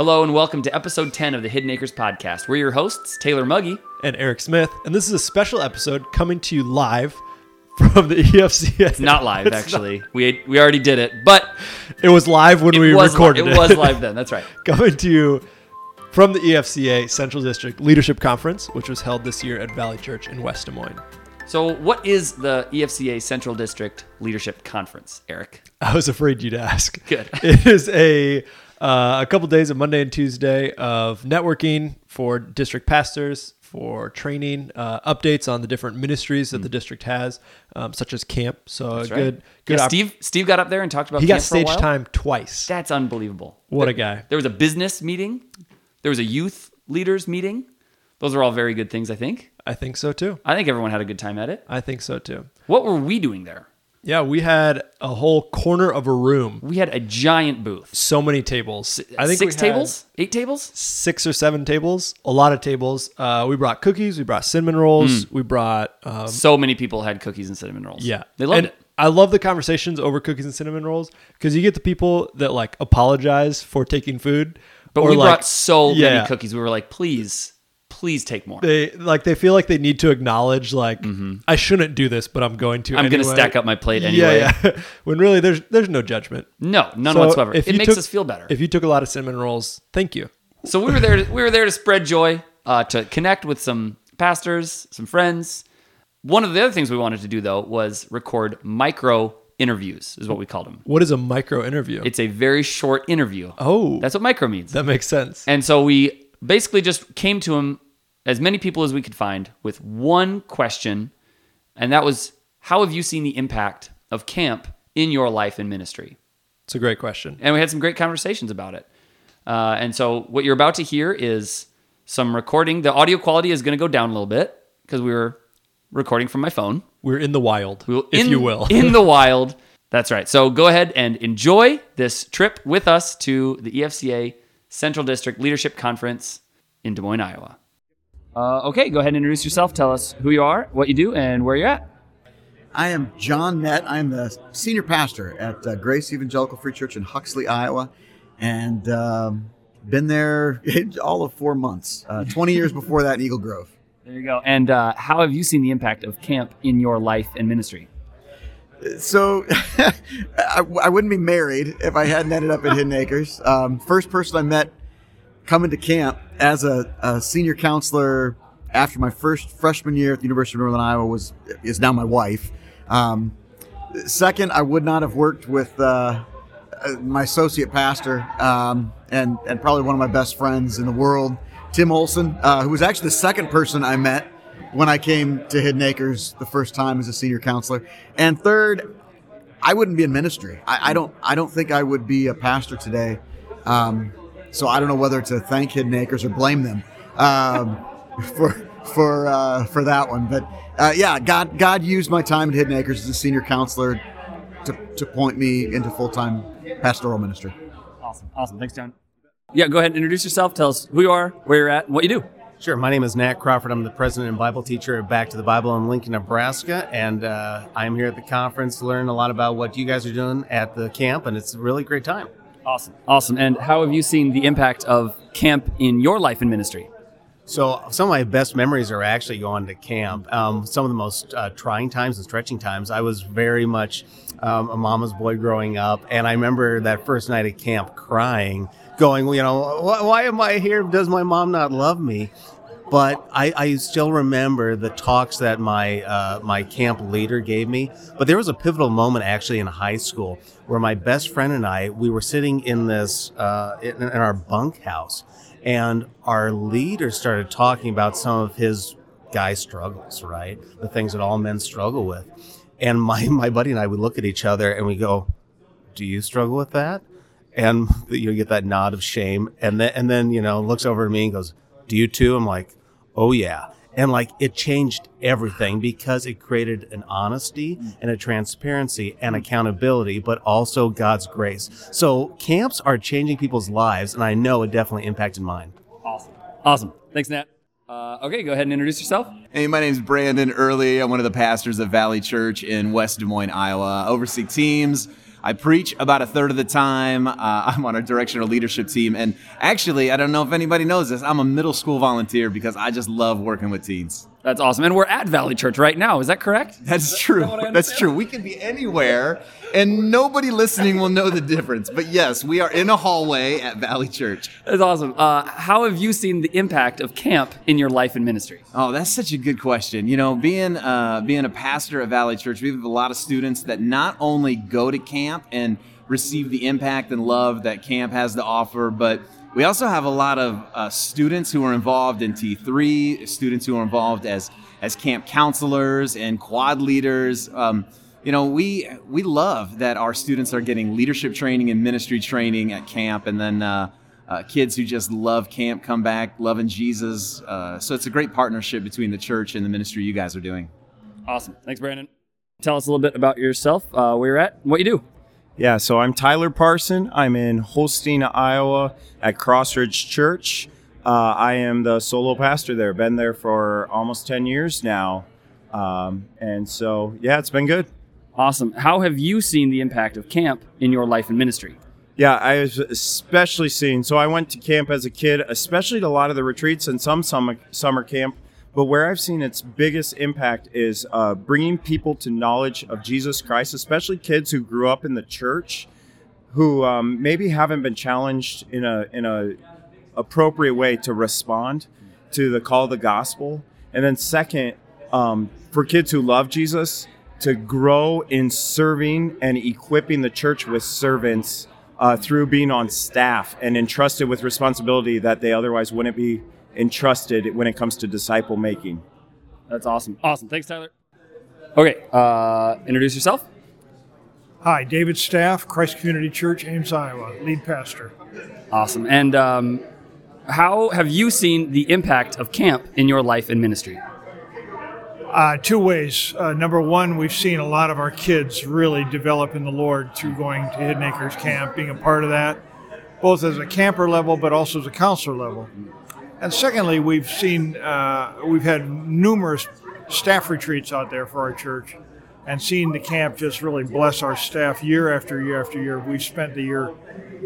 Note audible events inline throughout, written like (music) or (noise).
Hello and welcome to episode 10 of the Hidden Acres podcast. We're your hosts, Taylor Muggy. and Eric Smith, and this is a special episode coming to you live from the (laughs) E EFCA. It's not live, actually. We we already did it, but It was live when we was li- recorded it It was live then. That's right. (laughs) coming to you from the EFCA Central District Leadership Conference, which was held this year at Valley Church in West Des Moines. So, what is the EFCA Central District Leadership Conference, Eric? I was afraid you'd ask. Good. It is a uh, a couple days of Monday and Tuesday of networking for district pastors, for training, uh, updates on the different ministries that the district has, um, such as camp. So a Mm. Right. good, good. Yeah, op- Steve Steve got up there and talked about he got camp for a stage time twice. That's unbelievable. What a guy. There was a business meeting. There was a youth leaders meeting. Those are all very good things, I think. I think so too. I think everyone had a good time at it. I think so too. What were we doing there? Yeah, we had a whole corner of a room, We had a giant booth. so many tables. I think six tables, eight tables. six or seven tables, a lot of tables. Uh, we brought cookies, we brought cinnamon rolls, Mm. we brought um, So many people had cookies and cinnamon rolls. yeah, they loved and it. I love the conversations over cookies and cinnamon rolls because you get the people that like apologize for taking food, But we like, brought so yeah, many cookies. We were like, please, please take more. They like they feel like they need to acknowledge like I shouldn't do this, but I'm going to. Mm-hmm. I'm going to stack up my plate anyway. Yeah, yeah. (laughs) when really there's there's no judgment. No, none So whatsoever. if It makes took- us feel better. If you took a lot of cinnamon rolls, thank you. So we were there. To, we were there to spread joy, uh, to connect with some pastors, some friends. One of the other things we wanted to do though was record micro interviews, is what we called them. What is a micro interview? It's a very short interview. oh, That's what micro means. that makes sense. And so we basically just came to him, as many people as we could find, with one question, and that was, "How have you seen the impact of camp in your life and ministry?" It's a great question. and we had some great conversations about it. Uh, and so, what you're about to hear is some recording. The audio quality is going to go down a little bit because we were recording from my phone, We're in the wild, We'll- if in- you will. in the (laughs) wild. That's right. So go ahead and enjoy this trip with us to the EFCA Central District Leadership Conference in Des Moines, Iowa. Uh, okay, go ahead and introduce yourself. Tell us who you are, what you do, and where you're at. I am John Nett. I'm the senior pastor at uh, Grace Evangelical Free Church in Huxley, Iowa, and um, been there (laughs) all of four months. Uh, 20 years before that in Eagle Grove. There you go. And uh, how have you seen the impact of camp in your life and ministry? So (laughs) I, I wouldn't be married if I hadn't ended up at Hidden Acres. Um, first person I met coming to camp as a, a senior counselor after my first freshman year at the University of Northern Iowa was is now my wife. Um, second, I would not have worked with uh, uh, my associate pastor um, and and probably one of my best friends in the world, Tim Olson, uh, who was actually the second person I met when I came to Hidden Acres the first time as a senior counselor. And third, I wouldn't be in ministry. I, I don't. I don't think I would be a pastor today. Um, so I don't know whether to thank Hidden Acres or blame them um, (laughs) for for uh, for that one. But uh, yeah, God God used my time at Hidden Acres as a senior counselor to, to point me into full time pastoral ministry. Awesome. Awesome. Thanks, John. Yeah, go ahead and introduce yourself. Tell us who you are, where you're at, and what you do. Sure. My name is Nat Crawford. I'm the president and Bible teacher at Back to the Bible in Lincoln, Nebraska. And uh, I'm here at the conference to learn a lot about what you guys are doing at the camp. And it's a really great time. Awesome. Awesome. And how have you seen the impact of camp in your life and ministry? So, some of my best memories are actually going to camp. Um, some of the most uh, trying times and stretching times. I was very much um, a mama's boy growing up. And I remember that first night at camp crying, going, you know, why, why am I here? Does my mom not love me? but I, I still remember the talks that my uh, my camp leader gave me. But there was a pivotal moment actually in high school where my best friend and I we were sitting in this uh, in, in our bunkhouse, and our leader started talking about some of his guy struggles, right? The things that all men struggle with. And my (laughs) my buddy and I would look at each other and we go, "Do you struggle with that?" And you get that nod of shame, and then and then you know looks over at me and goes, "Do you too?" I'm like, "Oh yeah." And like it changed everything because it created an honesty and a transparency and accountability, but also God's grace. So camps are changing people's lives, and I know it definitely impacted mine. Awesome. Awesome. Thanks, Nat. Uh, okay, go ahead and introduce yourself. Hey, my name's Brandon Early. I'm one of the pastors of Valley Church in West Des Moines, Iowa. I oversee teams, I preach about a third of the time. Uh, (laughs) I'm on a directional leadership team. And actually, I don't know if anybody knows this, I'm a middle school volunteer because I just love working with teens. That's awesome. And we're at Valley Church right now. Is that correct? That's true. That's true. We can be anywhere and nobody listening will know the difference. But yes, we are in a hallway at Valley Church. That's awesome. Uh, how have you seen the impact of camp in your life and ministry? Oh, that's such a good question. You know, being uh, being a pastor at Valley Church, we have a lot of students that not only go to camp and receive the impact and love that camp has to offer, but we also have a lot of uh, students who are involved in T3, students who are involved as as camp counselors and quad leaders. Um, you know, we we love that our students are getting leadership training and ministry training at camp, and then uh, uh, kids who just love camp come back loving Jesus. Uh, so it's a great partnership between the church and the ministry you guys are doing. Awesome, thanks, Brandon. Tell us a little bit about yourself, uh, where you're at, what you do. Yeah, so I'm Tyler Parson. I'm in Holstein, Iowa at Crossridge Church. Uh, I am the solo pastor there. Been there for almost 10 years now. Um, and so, yeah, it's been good. Awesome. How have you seen the impact of camp in your life and ministry? Yeah, I was especially seen. So I went to camp as a kid, especially to a lot of the retreats and some summer, summer camp. But where I've seen its biggest impact is uh, bringing people to knowledge of Jesus Christ, especially kids who grew up in the church, who um, maybe haven't been challenged in a in a appropriate way to respond to the call of the gospel. And then second, um, for kids who love Jesus, to grow in serving and equipping the church with servants uh, through being on staff and entrusted with responsibility that they otherwise wouldn't be entrusted when it comes to disciple making. That's awesome. Awesome. Thanks, Tyler. Okay, uh, introduce yourself. Hi, David Staff, Christ Community Church, Ames, Iowa, lead pastor. Awesome. And um, how have you seen the impact of camp in your life and ministry? Uh, two ways. Uh, number one, we've seen a lot of our kids really develop in the Lord through going to Hidden Acres Camp, being a part of that, both as a camper level but also as a counselor level. And secondly, we've seen uh, we've had numerous staff retreats out there for our church, and seeing the camp just really bless our staff year after year after year. We've spent the year,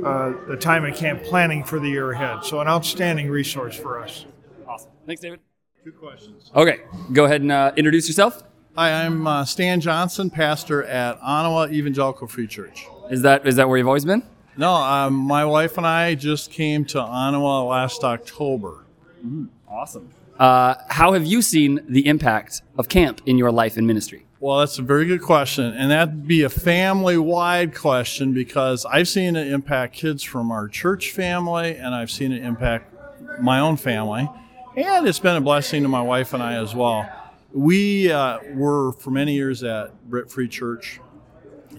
uh, the time at camp planning for the year ahead. So an outstanding resource for us. Awesome. Thanks, David. Two questions. Okay, go ahead and uh, introduce yourself. Hi, I'm uh, Stan Johnson, pastor at Onawa Evangelical Free Church. Is that is that where you've always been? No, um, my wife and I just came to Onawa last October. Mm, awesome. Uh, how have you seen the impact of camp in your life and ministry? Well, that's a very good question, and that'd be a family-wide question because I've seen it impact kids from our church family, and I've seen it impact my own family and it's been a blessing to my wife and I as well. We uh, were for many years at Britt Free Church,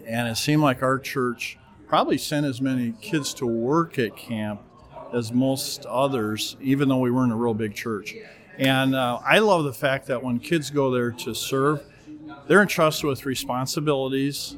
and it seemed like our church probably sent as many kids to work at camp as most others, even though we weren't a real big church. And uh, I love the fact that when kids go there to serve, they're entrusted with responsibilities.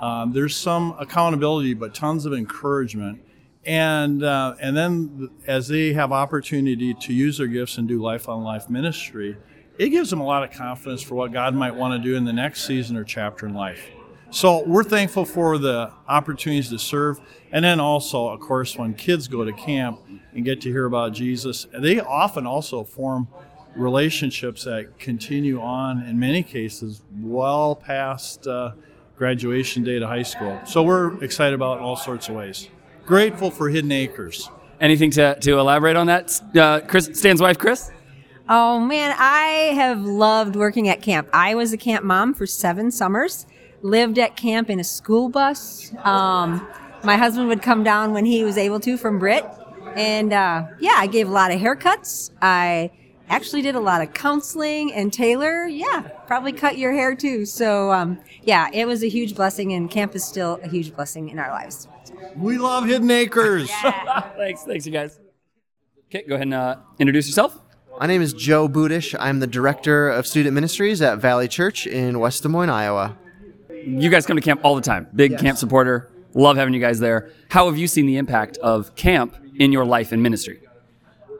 Um, there's some accountability, but tons of encouragement and uh, and then as they have opportunity to use their gifts and do life on life ministry it gives them a lot of confidence for what god might want to do in the next season or chapter in life so we're thankful for the opportunities to serve and then also of course when kids go to camp and get to hear about jesus they often also form relationships that continue on in many cases well past uh, graduation day to high school so we're excited about all sorts of ways grateful for Hidden Acres. Anything to, to elaborate on that? Uh, Kris, Stan's wife, Kris? Oh man, I have loved working at camp. I was a camp mom for seven summers, lived at camp in a school bus. Um, my husband would come down when he was able to from Britt. And uh, yeah, I gave a lot of haircuts. I actually did a lot of counseling and Taylor, yeah, probably cut your hair too. So um, yeah, it was a huge blessing, and camp is still a huge blessing in our lives. We love Hidden Acres. (laughs) thanks, thanks, you guys. Okay, go ahead and uh, introduce yourself. My name is Joe Budish. I'm the director of student ministries at Valley Church in West Des Moines, Iowa. You guys come to camp all the time. Big yes. camp supporter. Love having you guys there. How have you seen the impact of camp in your life and ministry?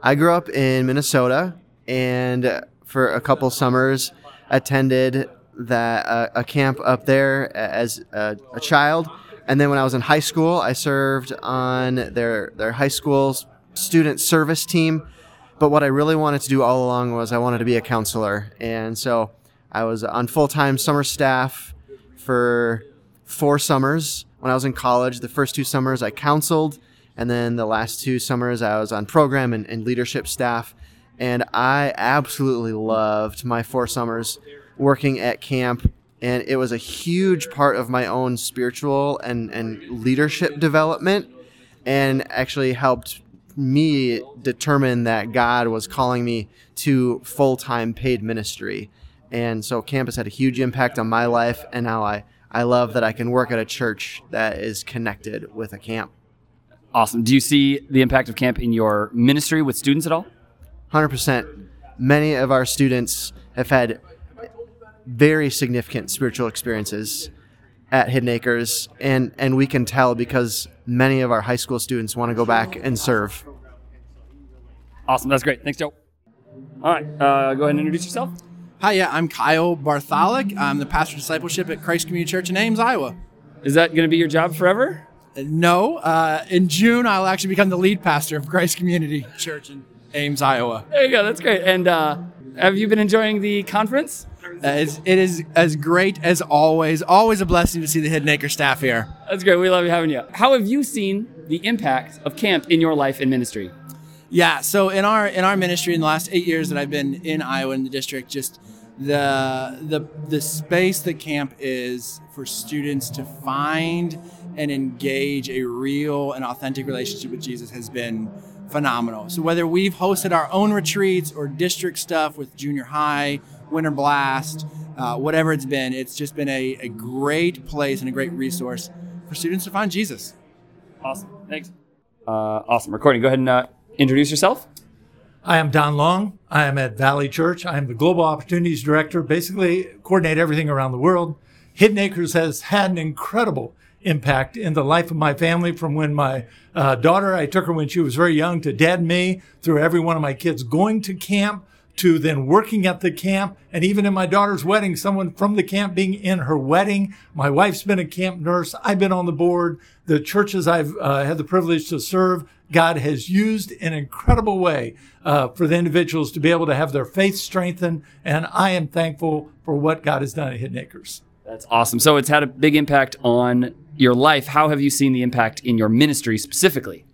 I grew up in Minnesota and for a couple summers attended that uh, a camp up there as a, a child, and then when I was in high school, I served on their their high school student service team. But what I really wanted to do all along was I wanted to be a counselor, and so I was on full time summer staff for four summers when I was in college. The first two summers I counseled, and then the last two summers I was on program and, and leadership staff. And I absolutely loved my four summers working at camp. And it was a huge part of my own spiritual and, and leadership development, and actually helped me determine that God was calling me to full time paid ministry. And so campus had a huge impact on my life, and now I, I love that I can work at a church that is connected with a camp. Awesome. Do you see the impact of camp in your ministry with students at all? 100%. Many of our students have had very significant spiritual experiences at Hidden Acres, and, and we can tell because many of our high school students want to go back and serve. Awesome. That's great. Thanks, Joe. All right. Uh, go ahead and introduce yourself. Hi, yeah, I'm Kyle Bartholic. I'm the pastor of discipleship at Christ Community Church in Ames, Iowa. Is that going to be your job forever? No, uh, in June I'll actually become the lead pastor of Christ Community Church in Ames, Iowa. There you go. That's great. And uh, have you been enjoying the conference? Uh, it is as great as always. Always a blessing to see the Hidden Acre staff here. That's great. We love you having you. How have you seen the impact of camp in your life and ministry? Yeah, so in our in our ministry in the last eight years that I've been in Iowa in the district, just the the the space that camp is for students to find and engage a real and authentic relationship with Jesus has been phenomenal. So whether we've hosted our own retreats or district stuff with junior high, winter blast, uh, whatever it's been, it's just been a, a great place and a great resource for students to find Jesus. Awesome. Thanks. Uh, awesome. Recording. Go ahead and uh, introduce yourself. I am Don Long. I am at Valley Church. I am the Global Opportunities Director, basically coordinate everything around the world. Hidden Acres has had an incredible impact in the life of my family from when my uh, daughter, I took her when she was very young, to dad and me, through every one of my kids going to camp, to then working at the camp, and even in my daughter's wedding, someone from the camp being in her wedding. My wife's been a camp nurse. I've been on the board. The churches I've uh, had the privilege to serve, God has used in an incredible way uh, for the individuals to be able to have their faith strengthened. And I am thankful for what God has done at Hidden Acres. That's awesome. So it's had a big impact on your life. How have you seen the impact in your ministry specifically?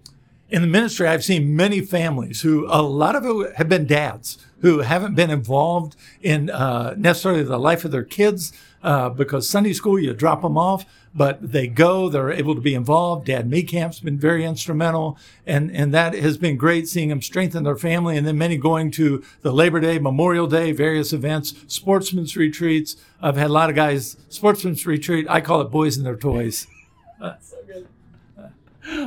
In the ministry, I've seen many families who, a lot of it have been dads who haven't been involved in uh, necessarily the life of their kids uh, because Sunday school, you drop them off, but they go, they're able to be involved. Dad Me Camp's been very instrumental, and, and that has been great seeing them strengthen their family. And then many going to the Labor Day, Memorial Day, various events, sportsman's retreats. I've had a lot of guys, sportsman's retreat, I call it boys and their toys. (laughs)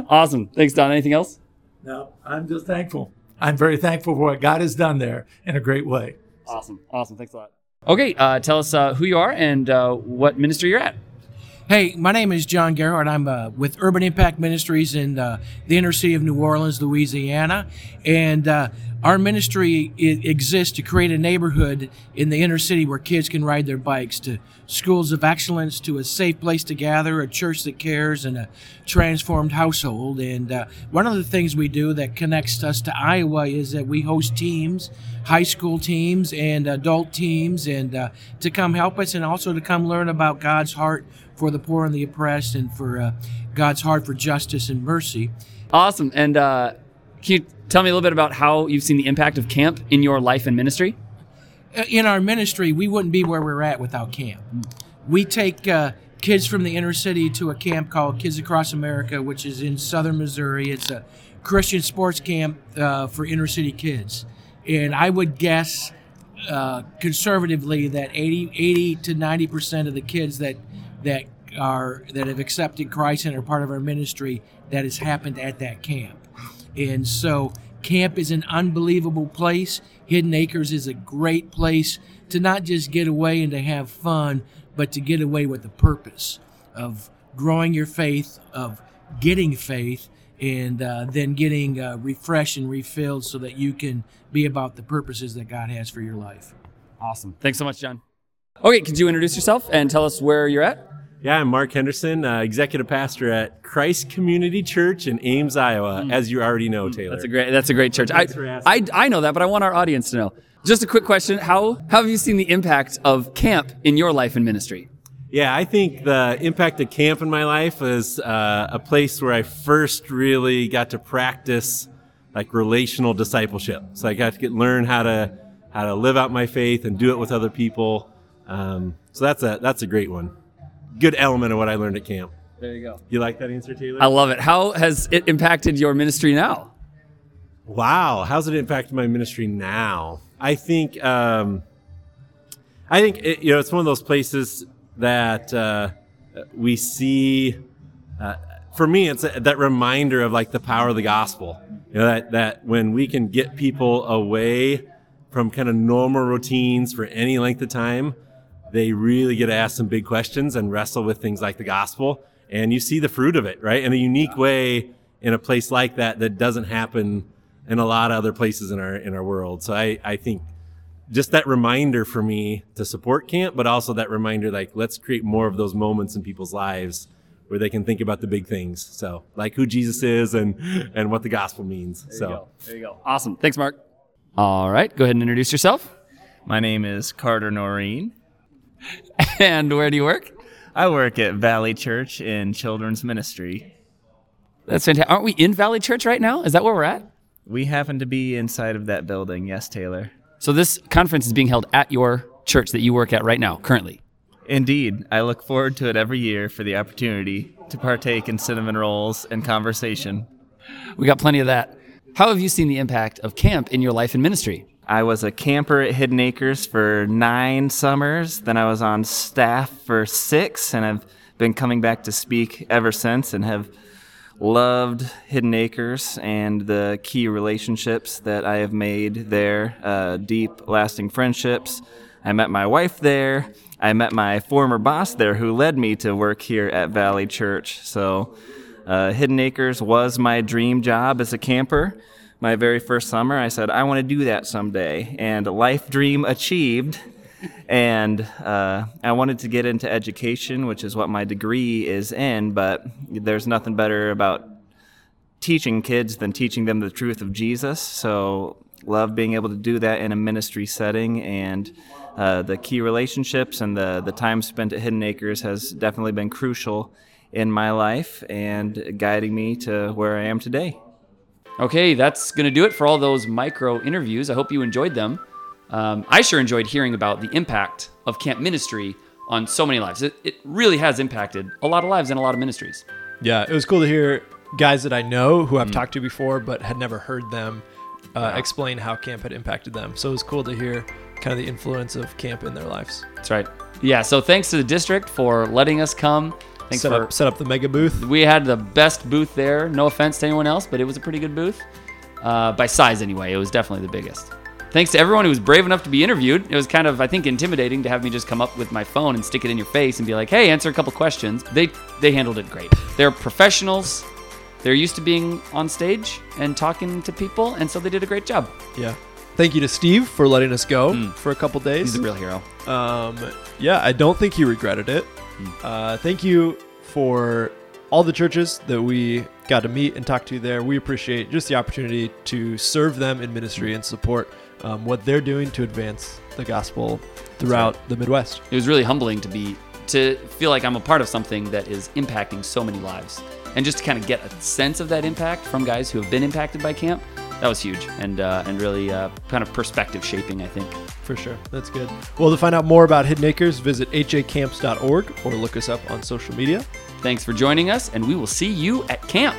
Awesome. Thanks, Don. Anything else? No, I'm just thankful. I'm very thankful for what God has done there in a great way. Awesome. Awesome. Thanks a lot. Okay, uh, tell us uh, who you are and uh, what ministry you're at. Hey, my name is John Gerhardt. I'm uh, with Urban Impact Ministries in uh, the inner city of New Orleans, Louisiana. And uh, our ministry exists to create a neighborhood in the inner city where kids can ride their bikes to schools of excellence, to a safe place to gather, a church that cares, and a transformed household. And uh, one of the things we do that connects us to Iowa is that we host teams, high school teams and adult teams, and uh, to come help us and also to come learn about God's heart for the poor and the oppressed and for uh, God's heart for justice and mercy. Awesome. And uh, can you tell me a little bit about how you've seen the impact of camp in your life and ministry? Uh, In our ministry, we wouldn't be where we're at without camp. We take uh, kids from the inner city to a camp called Kids Across America, which is in southern Missouri. It's a Christian sports camp uh, for inner city kids. And I would guess uh, conservatively that 80, 80 to 90% of the kids that, that, are, that have accepted Christ and are part of our ministry, that has happened at that camp. And so camp is an unbelievable place. Hidden Acres is a great place to not just get away and to have fun, but to get away with a purpose of growing your faith, of getting faith, and uh, then getting uh, refreshed and refilled so that you can be about the purposes that God has for your life. Awesome. Thanks so much, John. Okay, could you introduce yourself and tell us where you're at? Yeah, I'm Mark Henderson, uh, executive pastor at Christ Community Church in Ames, Iowa, as you already know, Taylor. Hmm. That's a great. That's a great church. I, Thanks for asking. I I know that, but I want our audience to know. Just a quick question: How how have you seen the impact of camp in your life and ministry? Yeah, I think the impact of camp in my life was uh, a place where I first really got to practice like relational discipleship. So I got to get learn how to how to live out my faith and do it with other people. Um, so that's a that's a great one. Good element of what I learned at camp. There you go. You like that answer, Taylor? I love it. How has it impacted your ministry now? Wow, how's it impacted my ministry now? I think um, I think it, you know it's one of those places that uh, we see. Uh, for me, it's a, that reminder of like the power of the gospel. You know that that when we can get people away from kind of normal routines for any length of time, they really get to ask some big questions and wrestle with things like the gospel. And you see the fruit of it, right? In a unique way in a place like that that doesn't happen in a lot of other places in our in our world. So I, I think just that reminder for me to support camp, but also that reminder like let's create more of those moments in people's lives where they can think about the big things. So like who Jesus is and and what the gospel means. There so you. There you go. Awesome. Thanks, Mark. All right, go ahead and introduce yourself. My name is Carter Norine. (laughs) And where do you work? I work at Valley Church in children's ministry. That's fantastic. Aren't we in Valley Church right now? Is that where we're at? We happen to be inside of that building. Yes, Taylor. So this conference is being held at your church that you work at right now, currently. Indeed. I look forward to it every year for the opportunity to partake in cinnamon rolls and conversation. We got plenty of that. How have you seen the impact of camp in your life and ministry? I was a camper at Hidden Acres for nine summers. Then I was on staff for six, and I've been coming back to speak ever since and have loved Hidden Acres and the key relationships that I have made there, uh, deep, lasting friendships. I met my wife there. I met my former boss there who led me to work here at Valley Church. So, uh, Hidden Acres was my dream job as a camper. My very first summer, I said, I want to do that someday. And life dream achieved. And uh, I wanted to get into education, which is what my degree is in, but there's nothing better about teaching kids than teaching them the truth of Jesus. So, love being able to do that in a ministry setting. And uh, the key relationships and the, the time spent at Hidden Acres has definitely been crucial in my life and guiding me to where I am today. Okay, that's going to do it for all those micro interviews. I hope you enjoyed them. Um, I sure enjoyed hearing about the impact of camp ministry on so many lives. It, it really has impacted a lot of lives and a lot of ministries. Yeah, it was cool to hear guys that I know who I've Mm. talked to before but had never heard them uh, explain how camp had impacted them. So it was cool to hear kind of the influence of camp in their lives. That's right. Yeah, so thanks to the district for letting us come. Thanks Set for up- set up the mega booth. We had the best booth there. No offense to anyone else, but it was a pretty good booth. Uh, by size, anyway, it was definitely the biggest. Thanks to everyone who was brave enough to be interviewed. It was kind of, I think, intimidating to have me just come up with my phone and stick it in your face and be like, "Hey, answer a couple questions." They they handled it great. They're professionals. They're used to being on stage and talking to people, and so they did a great job. Yeah. Thank you to Steve for letting us go for a couple days. He's a real hero. Um, yeah, I don't think he regretted it. Uh, thank you for all the churches that we got to meet and talk to there. We appreciate just the opportunity to serve them in ministry and support um, what they're doing to advance the gospel throughout the Midwest. It was really humbling to be to feel like I'm a part of something that is impacting so many lives, and just to kind of get a sense of that impact from guys who have been impacted by camp. That was huge and uh, and really uh, kind of perspective shaping. I think. For sure. That's good. Well, to find out more about Hidden Acres, visit hacamps.org or look us up on social media. Thanks for joining us, and we will see you at camp.